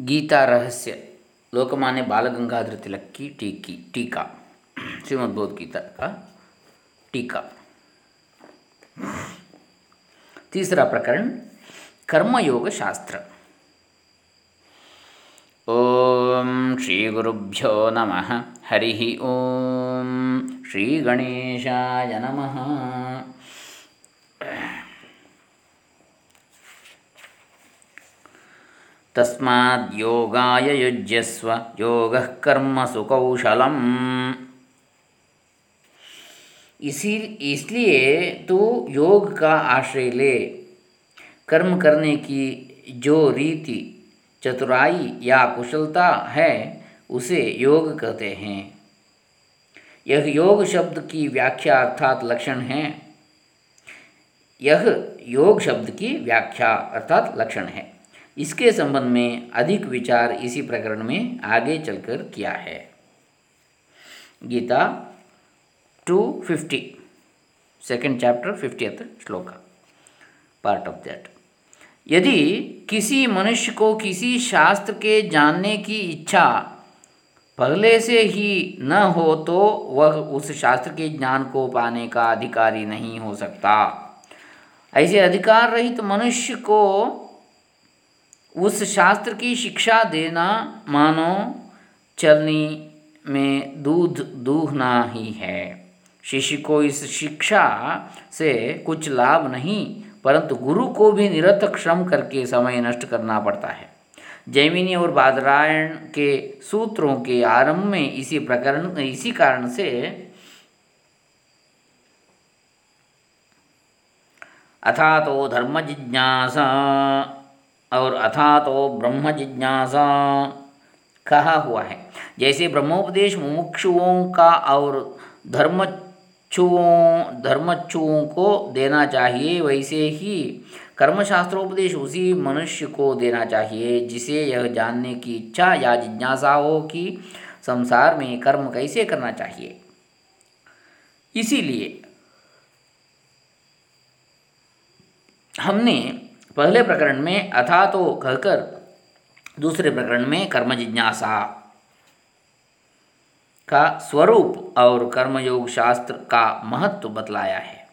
गीता रहस्य। लोकमान्य बाल गंगाधर तिलक की टीकी, टीका। श्रीमद्भगवद गीता का टीका। तीसरा प्रकरण कर्मयोग शास्त्र ओम श्री गुरुभ्यो नमः। हरि ओम। श्री गणेशाय नमः। तस्माद् योगाय युज्यस्व। योगः कर्मसु कौशलम् इसी, इसलिए तो योग का आश्रय ले। कर्म करने की जो रीति, चतुराई या कुशलता है, उसे योग कहते हैं। यह योग शब्द की व्याख्या अर्थात लक्षण है। यह योग शब्द की व्याख्या अर्थात लक्षण है। इसके संबंध में अधिक विचार इसी प्रकरण में आगे चलकर किया है। Gita two fifty second chapter fiftieth श्लोक पार्ट ऑफ़ दैट यदि किसी मनुष्य को किसी शास्त्र के जानने की इच्छा पहले से ही न हो तो वह उस शास्त्र के ज्ञान को पाने का अधिकारी नहीं हो सकता। ऐसे अधिकार रहित तो मनुष्य को उस शास्त्र की शिक्षा देना मानो चलनी में दूध दूहना ही है। शिष्य को इस शिक्षा से कुछ लाभ नहीं, परंतु गुरु को भी निरर्थक श्रम करके समय नष्ट करना पड़ता है। जैमिनी और बादरायण के सूत्रों के आरंभ में इसी प्रकरण, इसी कारण से अथा तो धर्म जिज्ञासा और अथा तो ब्रह्म जिज्ञासा। कहा हुआ है, जैसे ब्रह्मोपदेश मुमुक्षुओं का और धर्मच्छुओं धर्मच्छुओं को देना चाहिए, वैसे ही कर्मशास्त्रोपदेश उसी मनुष्य को देना चाहिए, जिसे यह जानने की इच्छा या जिज्ञासा हो कि संसार में कर्म कैसे करना चाहिए। इसीलिए हमने पहले प्रकरण में अथा तो कहकर दूसरे प्रकरण में कर्म जिज्ञासा का स्वरूप और कर्मयोग शास्त्र का महत्व बतलाया है।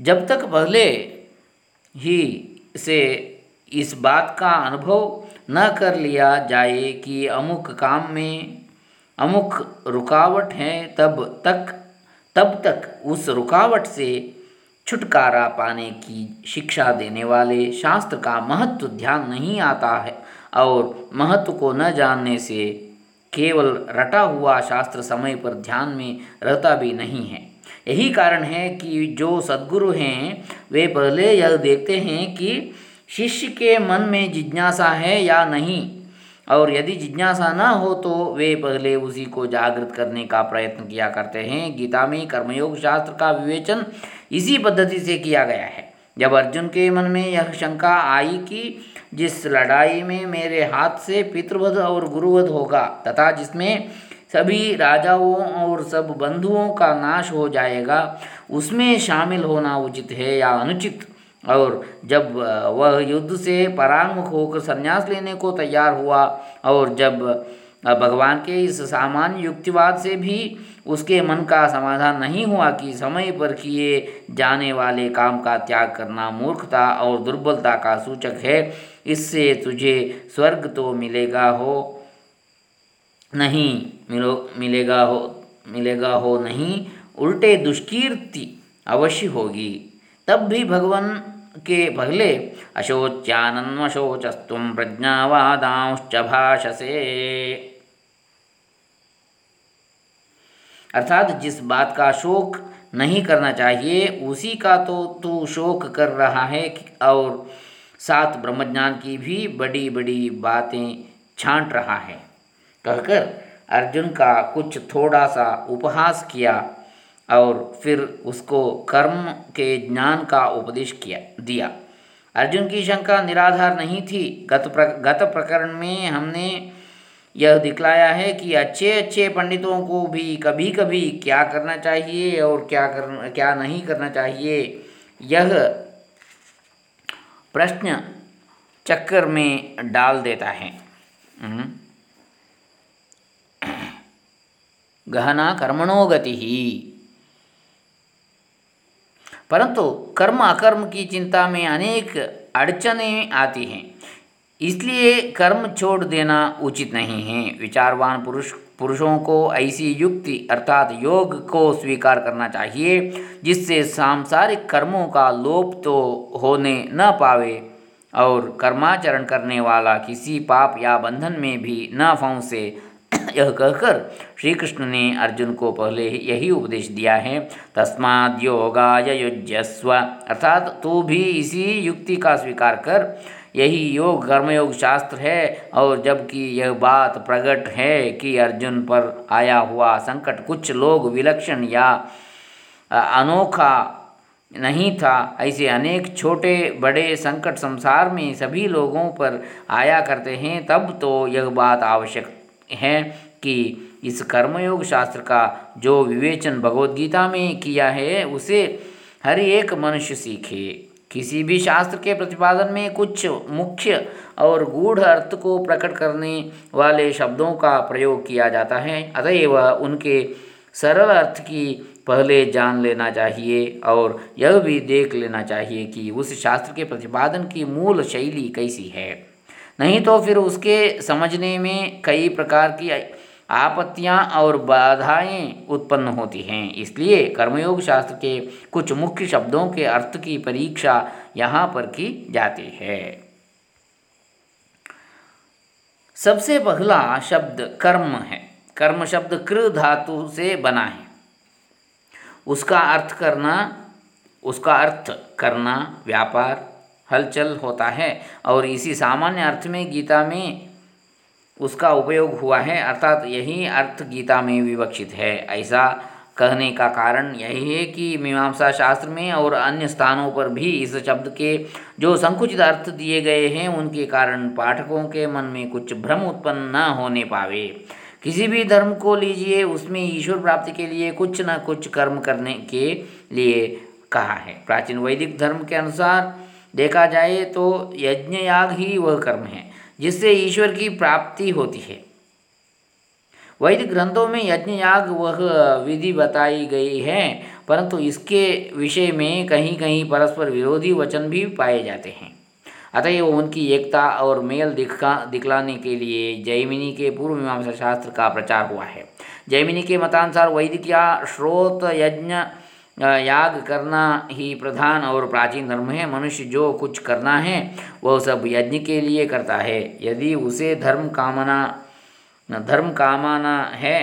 जब तक पहले ही से इस बात का अनुभव न कर लिया जाए कि अमुक काम में अमुक रुकावट है, तब तक तब तक उस रुकावट से छुटकारा पाने की शिक्षा देने वाले शास्त्र का महत्व ध्यान नहीं आता है और महत्व को न जानने से केवल रटा हुआ शास्त्र समय पर ध्यान में रहता भी नहीं है। यही कारण है कि जो सदगुरु हैं, वे पहले यह देखते हैं कि शिष्य के मन में जिज्ञासा है या नहीं। और यदि जिज्ञासा न हो तो वे पहले उसी को जागृत करने का प्रयत्न किया करते हैं। गीता में कर्मयोग शास्त्र का विवेचन इसी पद्धति से किया गया है। जब अर्जुन के मन में यह शंका आई कि जिस लड़ाई में मेरे हाथ से पितृवध और गुरुवध होगा तथा जिसमें सभी राजाओं और सब बंधुओं का नाश हो जाएगा, उसमें शामिल होना उचित है या अनुचित? और जब वह युद्ध से परांगमुख होकर संन्यास लेने को तैयार हुआ और जब भगवान के इस सामान्य युक्तिवाद से भी उसके मन का समाधान नहीं हुआ कि समय पर किए जाने वाले काम का त्याग करना मूर्खता और दुर्बलता का सूचक है, इससे तुझे स्वर्ग तो मिलेगा हो, नहीं, मिलो, मिलेगा हो मिलेगा हो नहीं, उल्टे दुष्कीर्ति अवश्य होगी। तब भी भगवान के पहले अशोच्यानन्वशोचस्तुम प्रज्ञावादांश्च भाषसे। अर्थात जिस बात का शोक नहीं करना चाहिए, उसी का तो तू शोक कर रहा है और साथ ब्रह्मज्ञान की भी बड़ी बड़ी बातें छांट रहा है। कहकर अर्जुन का कुछ थोड़ा सा उपहास किया और फिर उसको कर्म के ज्ञान का उपदेश किया दिया। अर्जुन की शंका निराधार नहीं थी। गत प्र, गत प्रकरण में हमने यह दिखलाया है कि अच्छे अच्छे पंडितों को भी कभी कभी क्या करना चाहिए और क्या कर क्या नहीं करना चाहिए यह प्रश्न चक्कर में डाल देता है। गहना कर्मणो गति। ही परंतु कर्म अकर्म की चिंता में अनेक अड़चने आती हैं। इसलिए कर्म छोड़ देना उचित नहीं है। विचारवान पुरुष, पुरुषों को ऐसी युक्ति अर्थात योग को स्वीकार करना चाहिए, जिससे सांसारिक कर्मों का लोप तो होने न पावे और कर्माचरण करने वाला किसी पाप या बंधन में भी न फंसे। यह कहकर श्री कृष्ण ने अर्जुन को पहले यही उपदेश दिया है, तस्माद योगाय युजस्व अर्थात तू भी इसी युक्ति का स्वीकार कर, यही योग, कर्मयोग शास्त्र है और जबकि यह बात प्रकट है कि अर्जुन पर आया हुआ संकट कुछ लोग विलक्षण या अनोखा नहीं था। ऐसे अनेक छोटे बड़े संकट संसार में सभी लोगों पर आया करते हैं, तब तो यह बात आवश्यक है कि इस कर्मयोग शास्त्र का जो विवेचन भगवद्गीता में किया है, उसे हर एक मनुष्य सीखे। किसी भी शास्त्र के प्रतिपादन में कुछ मुख्य और गूढ़ अर्थ को प्रकट करने वाले शब्दों का प्रयोग किया जाता है, अतएव उनके सरल अर्थ की पहले जान लेना चाहिए और यह भी देख लेना चाहिए कि उस शास्त्र के प्रतिपादन की मूल शैली कैसी है। नहीं तो फिर उसके समझने में कई प्रकार की आपत्तियाँ और बाधाएँ उत्पन्न होती हैं। इसलिए कर्मयोग शास्त्र के कुछ मुख्य शब्दों के अर्थ की परीक्षा यहाँ पर की जाती है। सबसे पहला शब्द कर्म है। कर्म शब्द कृ धातु से बना है। उसका अर्थ करना, उसका अर्थ करना, व्यापार हलचल होता है और इसी सामान्य अर्थ में गीता में उसका उपयोग हुआ है, अर्थात यही अर्थ गीता में विवक्षित है। ऐसा कहने का कारण यही है कि मीमांसा शास्त्र में और अन्य स्थानों पर भी इस शब्द के जो संकुचित अर्थ दिए गए हैं, उनके कारण पाठकों के मन में कुछ भ्रम उत्पन्न न होने पावे। किसी भी धर्म को लीजिए, उसमें ईश्वर प्राप्ति के लिए कुछ न कुछ कर्म करने के लिए कहा है। प्राचीन वैदिक धर्म के अनुसार देखा जाए तो यज्ञ याग ही वह कर्म है, जिससे ईश्वर की प्राप्ति होती है। वैदिक ग्रंथों में यज्ञ याग वह विधि बताई गई है, परंतु इसके विषय में कहीं कहीं परस्पर विरोधी वचन भी पाए जाते हैं। अतएव उनकी एकता और मेल दिखा, दिखलाने के लिए जैमिनी के पूर्व मीमांसा शास्त्र का प्रचार हुआ है। जैमिनी के मतानुसार वैदिक या श्रोत यज्ञ याग करना ही प्रधान और प्राचीन धर्म है। मनुष्य जो कुछ करना है, वह सब यज्ञ के लिए करता है। यदि उसे धर्म कामना धर्म कामना है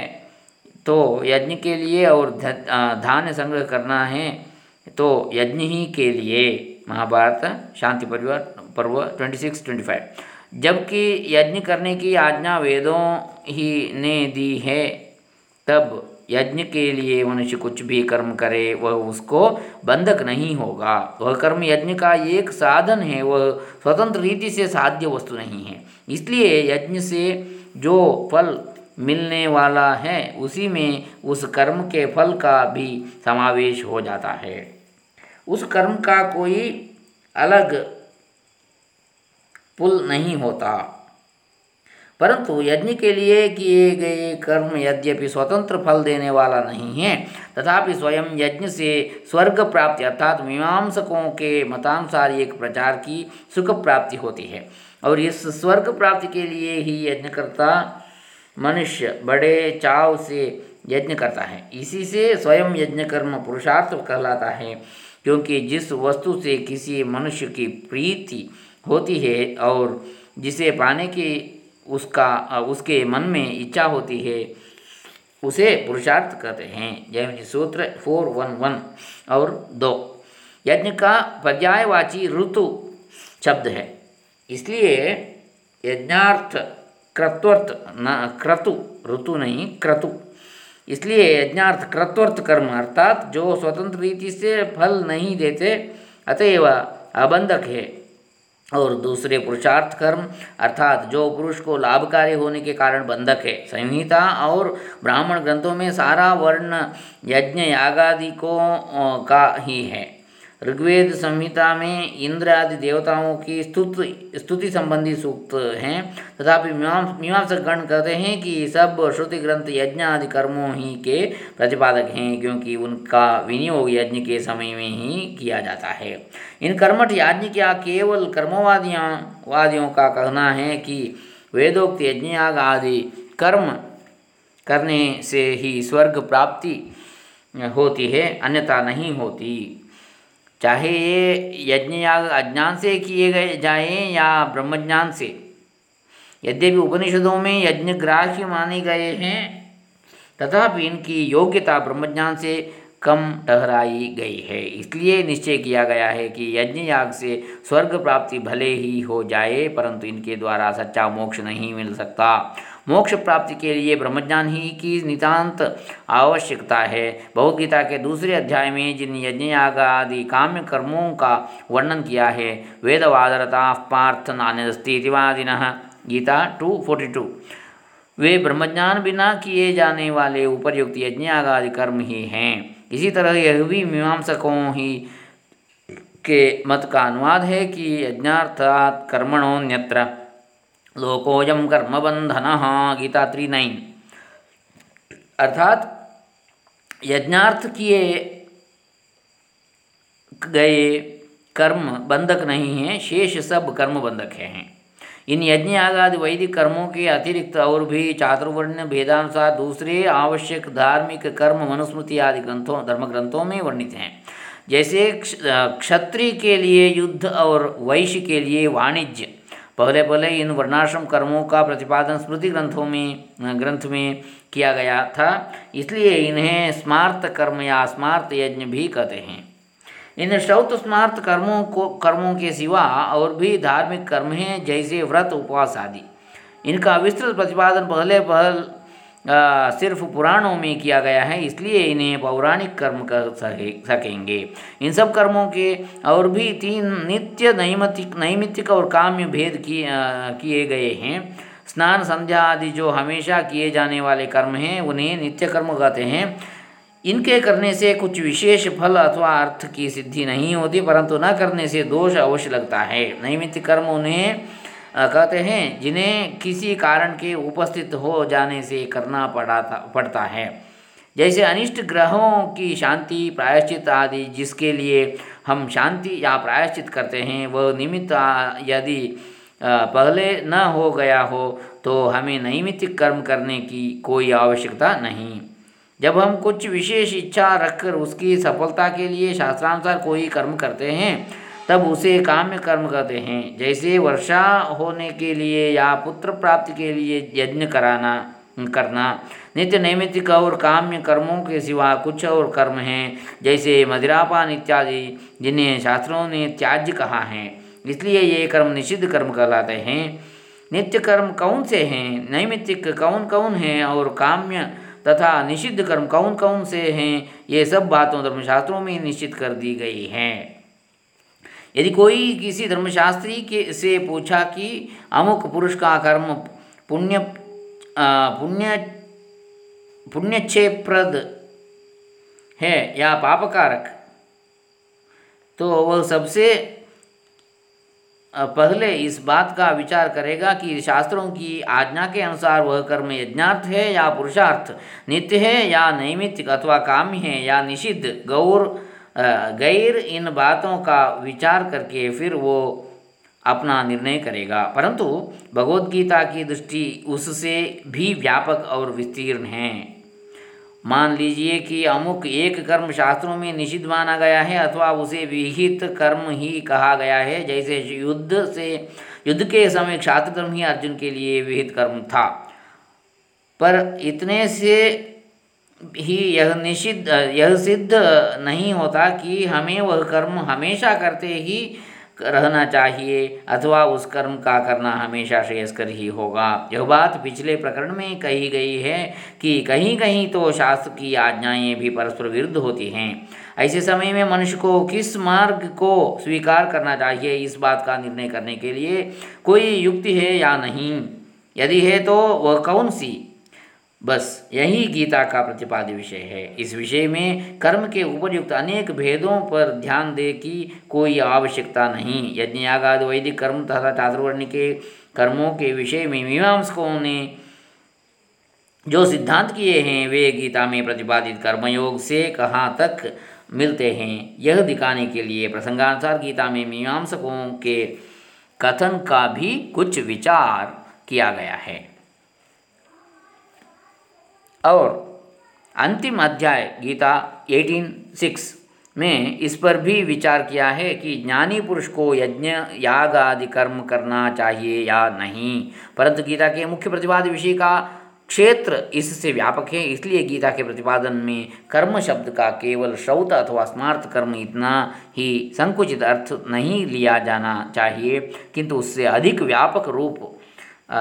तो यज्ञ के लिए और धान्य संग्रह करना है तो यज्ञ ही के लिए। महाभारत, शांति परिवार, पर्व ट्वेंटी सिक्स ट्वेंटी फाइव जबकि यज्ञ करने की आज्ञा वेदों ही ने दी है, तब यज्ञ के लिए मनुष्य कुछ भी कर्म करे, वह उसको बंधक नहीं होगा। वह कर्म यज्ञ का एक साधन है, वह स्वतंत्र रीति से साध्य वस्तु नहीं है। इसलिए यज्ञ से जो फल मिलने वाला है, उसी में उस कर्म के फल का भी समावेश हो जाता है। उस कर्म का कोई अलग पुल नहीं होता। परंतु यज्ञ के लिए किए गए कर्म यद्यपि स्वतंत्र फल देने वाला नहीं है, तथापि स्वयं यज्ञ से स्वर्ग प्राप्ति अर्थात मीमांसकों के मतानुसार एक प्रचार की सुख प्राप्ति होती है। और इस स्वर्ग प्राप्ति के लिए ही यज्ञकर्ता मनुष्य बड़े चाव से यज्ञ करता है। इसी से स्वयं यज्ञ कर्म पुरुषार्थ कहलाता है, क्योंकि जिस वस्तु से किसी मनुष्य की प्रीति होती है और जिसे पाने की उसका उसके मन में इच्छा होती है, उसे पुरुषार्थ कहते हैं। जय सूत्र फोर वन वन और दो। यज्ञ का पर्यायवाची ऋतु शब्द है। इसलिए यज्ञार्थ क्रत्वर्थ न, क्रतु, ऋतु नहीं, क्रतु। इसलिए यज्ञार्थ क्रत्वर्थ कर्म अर्थात जो स्वतंत्र रीति से फल नहीं देते, अतएव अबंधक है। और दूसरे पुरुषार्थ कर्म, अर्थात जो पुरुष को लाभकारी होने के कारण बंधक है। संहिता और ब्राह्मण ग्रंथों में सारा वर्ण, यज्ञ, यागादि को का ही है। ऋग्वेद संहिता में इंद्र आदि देवताओं की स्तुति स्तुति संबंधी सूक्त हैं, तथापि मीमांसक गण कहते हैं कि सब श्रुति ग्रंथ यज्ञ आदि कर्मों ही के प्रतिपादक हैं, क्योंकि उनका विनियोग यज्ञ के समय में ही किया जाता है। इन कर्मठ याज्ञ क्या केवल कर्मवादियाँ, वादियों का कहना है कि वेदोक्त यज्ञयाग आदि कर्म करने से ही स्वर्ग प्राप्ति होती है, अन्यथा नहीं होती। चाहे ये यज्ञ याग अज्ञान से किए गए जाएँ या ब्रह्मज्ञान से। यद्यपि उपनिषदों में यज्ञ ग्राह्य माने गए हैं, तथापि इनकी योग्यता ब्रह्मज्ञान से कम ठहराई गई है। इसलिए निश्चय किया गया है कि यज्ञ याग से स्वर्ग प्राप्ति भले ही हो जाए, परंतु इनके द्वारा सच्चा मोक्ष नहीं मिल सकता। मोक्ष प्राप्ति के लिए ब्रह्मज्ञान ही की नितांत आवश्यकता है। भगवदगीता के दूसरे अध्याय में जिन यज्ञ याग आदि काम्य कर्मों का वर्णन किया है, वेदवादरता पार्थ नान्यस्तीतिवादिन गीता टू फोर्टी टू। वे ब्रह्मज्ञान बिना किए जाने वाले उपरयुक्त यज्ञ आदि कर्म ही हैं। इसी तरह यह भी मीमांसकों ही के मत का अनुवाद है कि यज्ञार्थात कर्मणोन्यत्र लोकोयम कर्मबंधन गीता थ्री नाइन अर्थात यज्ञार्थ किए गए कर्म बंधक नहीं हैं, शेष सब कर्म बंधक हैं। इन यज्ञ आदि वैदिक कर्मों के अतिरिक्त और भी चातुर्वर्ण भेदानुसार दूसरे आवश्यक धार्मिक कर्म मनुस्मृति आदि ग्रंथों धर्म ग्रंथों में वर्णित हैं। जैसे क्षत्रिय के लिए युद्ध और वैश्य के लिए वाणिज्य। पहले पहले इन वर्णाश्रम कर्मों का प्रतिपादन स्मृति ग्रंथों में ग्रंथ में किया गया था। इसलिए इन्हें स्मार्त कर्म या स्मार्त यज्ञ भी कहते हैं। इन श्रौत स्मार्त कर्मों को, कर्मों के सिवा और भी धार्मिक कर्म हैं, जैसे व्रत, उपवास आदि। इनका विस्तृत प्रतिपादन पहले पहल सिर्फ़ पुराणों में किया गया है, इसलिए इन्हें पौराणिक कर्म कर सके, सकेंगे। इन सब कर्मों के और भी तीन नित्य नैमितिक नैमित्तिक और काम्य भेद किए गए हैं। स्नान संध्या आदि जो हमेशा किए जाने वाले कर्म हैं, उन्हें नित्य कर्म कहते हैं। इनके करने से कुछ विशेष फल अथवा अर्थ की सिद्धि नहीं होती, परंतु न करने से दोष अवश्य लगता है। नैमित्तिक कर्म उन्हें कहते हैं, जिन्हें किसी कारण के उपस्थित हो जाने से करना पड़ा था, पड़ता है। जैसे अनिष्ट ग्रहों की शांति, प्रायश्चित आदि जिसके लिए हम शांति या प्रायश्चित करते हैं, वह निमित्त यदि पहले न हो गया हो तो हमें नैमित्तिक कर्म करने की कोई आवश्यकता नहीं। जब हम कुछ विशेष इच्छा रखकर उसकी सफलता के लिए शास्त्रानुसार कोई कर्म करते हैं तब उसे काम्य कर्म कहते हैं। जैसे वर्षा होने के लिए या पुत्र प्राप्ति के लिए यज्ञ कराना, करना। नित्य नैमित्तिक और काम्य कर्मों के सिवा कुछ और कर्म हैं। जैसे मदिरापान इत्यादि, जिन्हें शास्त्रों ने त्याज्य कहा है। इसलिए ये कर्म निषिद्ध कर्म कहलाते हैं। नित्य कर्म कौन से हैं? नैमित्तिक कौन कौन हैं? और काम्य तथा निषिद्ध कर्म कौन कौन से हैं? ये सब बातों धर्मशास्त्रों में निश्चित कर दी गई हैं। यदि कोई किसी धर्मशास्त्री के से पूछा कि अमुक पुरुष का कर्म पुण्य पुण्य, पुण्यक्षेप्रद है या पापकारक तो वह सबसे पहले इस बात का विचार करेगा कि शास्त्रों की आज्ञा के अनुसार वह कर्म यज्ञार्थ है या पुरुषार्थ, नित्य है या नैमित्तिक अथवा काम्य है या निषिद्ध, गौर गैर इन बातों का विचार करके फिर वो अपना निर्णय करेगा। परंतु भगवद्गीता की दृष्टि उससे भी व्यापक और विस्तीर्ण है। मान लीजिए कि अमुक एक कर्म शास्त्रों में निषिद्ध माना गया है अथवा उसे विहित कर्म ही कहा गया है, जैसे युद्ध से, युद्ध के समय क्षात्र कर्म ही अर्जुन के लिए विहित कर्म था। पर इतने से ही यह निषिद्ध, यह सिद्ध नहीं होता कि हमें वह कर्म हमेशा करते ही रहना चाहिए, अथवा उस कर्म का करना हमेशा श्रेयस्कर ही होगा। यह बात पिछले प्रकरण में कही गई है कि कहीं कहीं तो शास्त्र की आज्ञाएँ भी परस्पर विरुद्ध होती हैं। ऐसे समय में मनुष्य को किस मार्ग को स्वीकार करना चाहिए, इस बात का निर्णय करने के लिए कोई युक्ति है या नहीं? यदि है तो वह कौन सी बस यही गीता का प्रतिपाद्य विषय है। इस विषय में कर्म के उपयुक्त अनेक भेदों पर ध्यान दे की कोई आवश्यकता नहीं। यज्ञ यागाद वैदिक कर्म तथा चातुर्वर्ण के कर्मों के विषय में मीमांसकों ने जो सिद्धांत किए हैं, वे गीता में प्रतिपादित कर्मयोग से कहाँ तक मिलते हैं, यह दिखाने के लिए प्रसंगानुसार गीता में मीमांसकों के कथन का भी कुछ विचार किया गया है। और अंतिम अध्याय गीता एटीन सिक्स में इस पर भी विचार किया है कि ज्ञानी पुरुष को यज्ञ, याग आदि कर्म करना चाहिए या नहीं। परंतु गीता के मुख्य प्रतिपाद्य विषय का क्षेत्र इससे व्यापक है, इसलिए गीता के प्रतिपादन में कर्म शब्द का केवल श्रौत अथवा स्मार्थ कर्म इतना ही संकुचित अर्थ नहीं लिया जाना चाहिए, किंतु उससे अधिक व्यापक रूप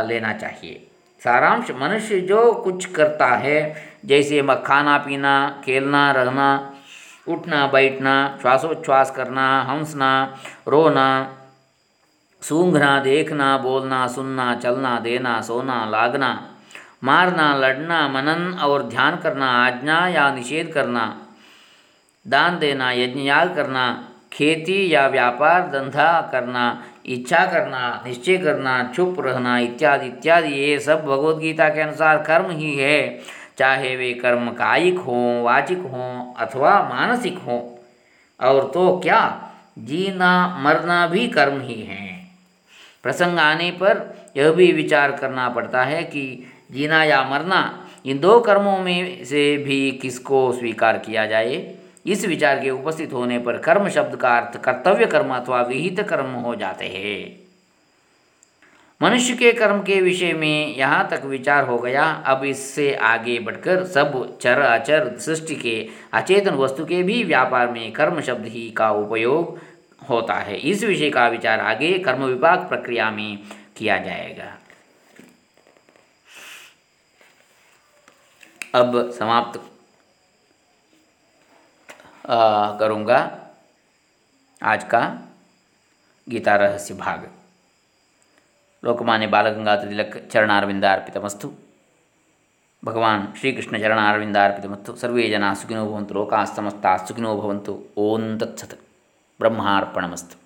लेना चाहिए। सारांश, मनुष्य जो कुछ करता है, जैसे खाना, पीना, खेलना, रहना, उठना, बैठना, श्वासोच्छ्वास करना, हंसना, रोना, सूंघना, देखना, बोलना, सुनना, चलना, देना, सोना, लागना, मारना, लड़ना, मनन और ध्यान करना, आज्ञा या निषेध करना, दान देना यज्ञ याग करना, खेती या व्यापार धंधा करना इच्छा करना, निश्चय करना, चुप रहना इत्यादि इत्यादि, ये सब भगवत गीता के अनुसार कर्म ही है। चाहे वे कर्म कायिक हों, वाचिक हों अथवा मानसिक हों। और तो क्या? जीना, मरना भी कर्म ही है। प्रसंग आने पर यह भी विचार करना पड़ता है कि जीना या मरना इन दो कर्मों में से भी किसको स्वीकार किया जाए? इस विचार के उपस्थित होने पर कर्म शब्द का अर्थ कर्तव्य कर्म अथवा विहित कर्म हो जाते हैं। मनुष्य के कर्म के विषय में यहाँ तक विचार हो गया। अब इससे आगे बढ़कर सब चर अचर सृष्टि के अचेतन वस्तु के भी व्यापार में कर्म शब्द ही का उपयोग होता है। इस विषय का विचार आगे कर्म विभाग प्रक्रिया में किया जाएगा। अब समाप्त करूँगा आज का गीता रहस्य भाग लोकमान्य बाल गंगाधर तिलक चरणारविंदार्पितमस्तु भगवान श्रीकृष्ण चरणारविंदार्पितमस्तु सर्वे जना सुखिनो भवन्तु लोकाः समस्ताः सुखिनो भवन्तु ओं तत्सत् ब्रह्मार्पणमस्तु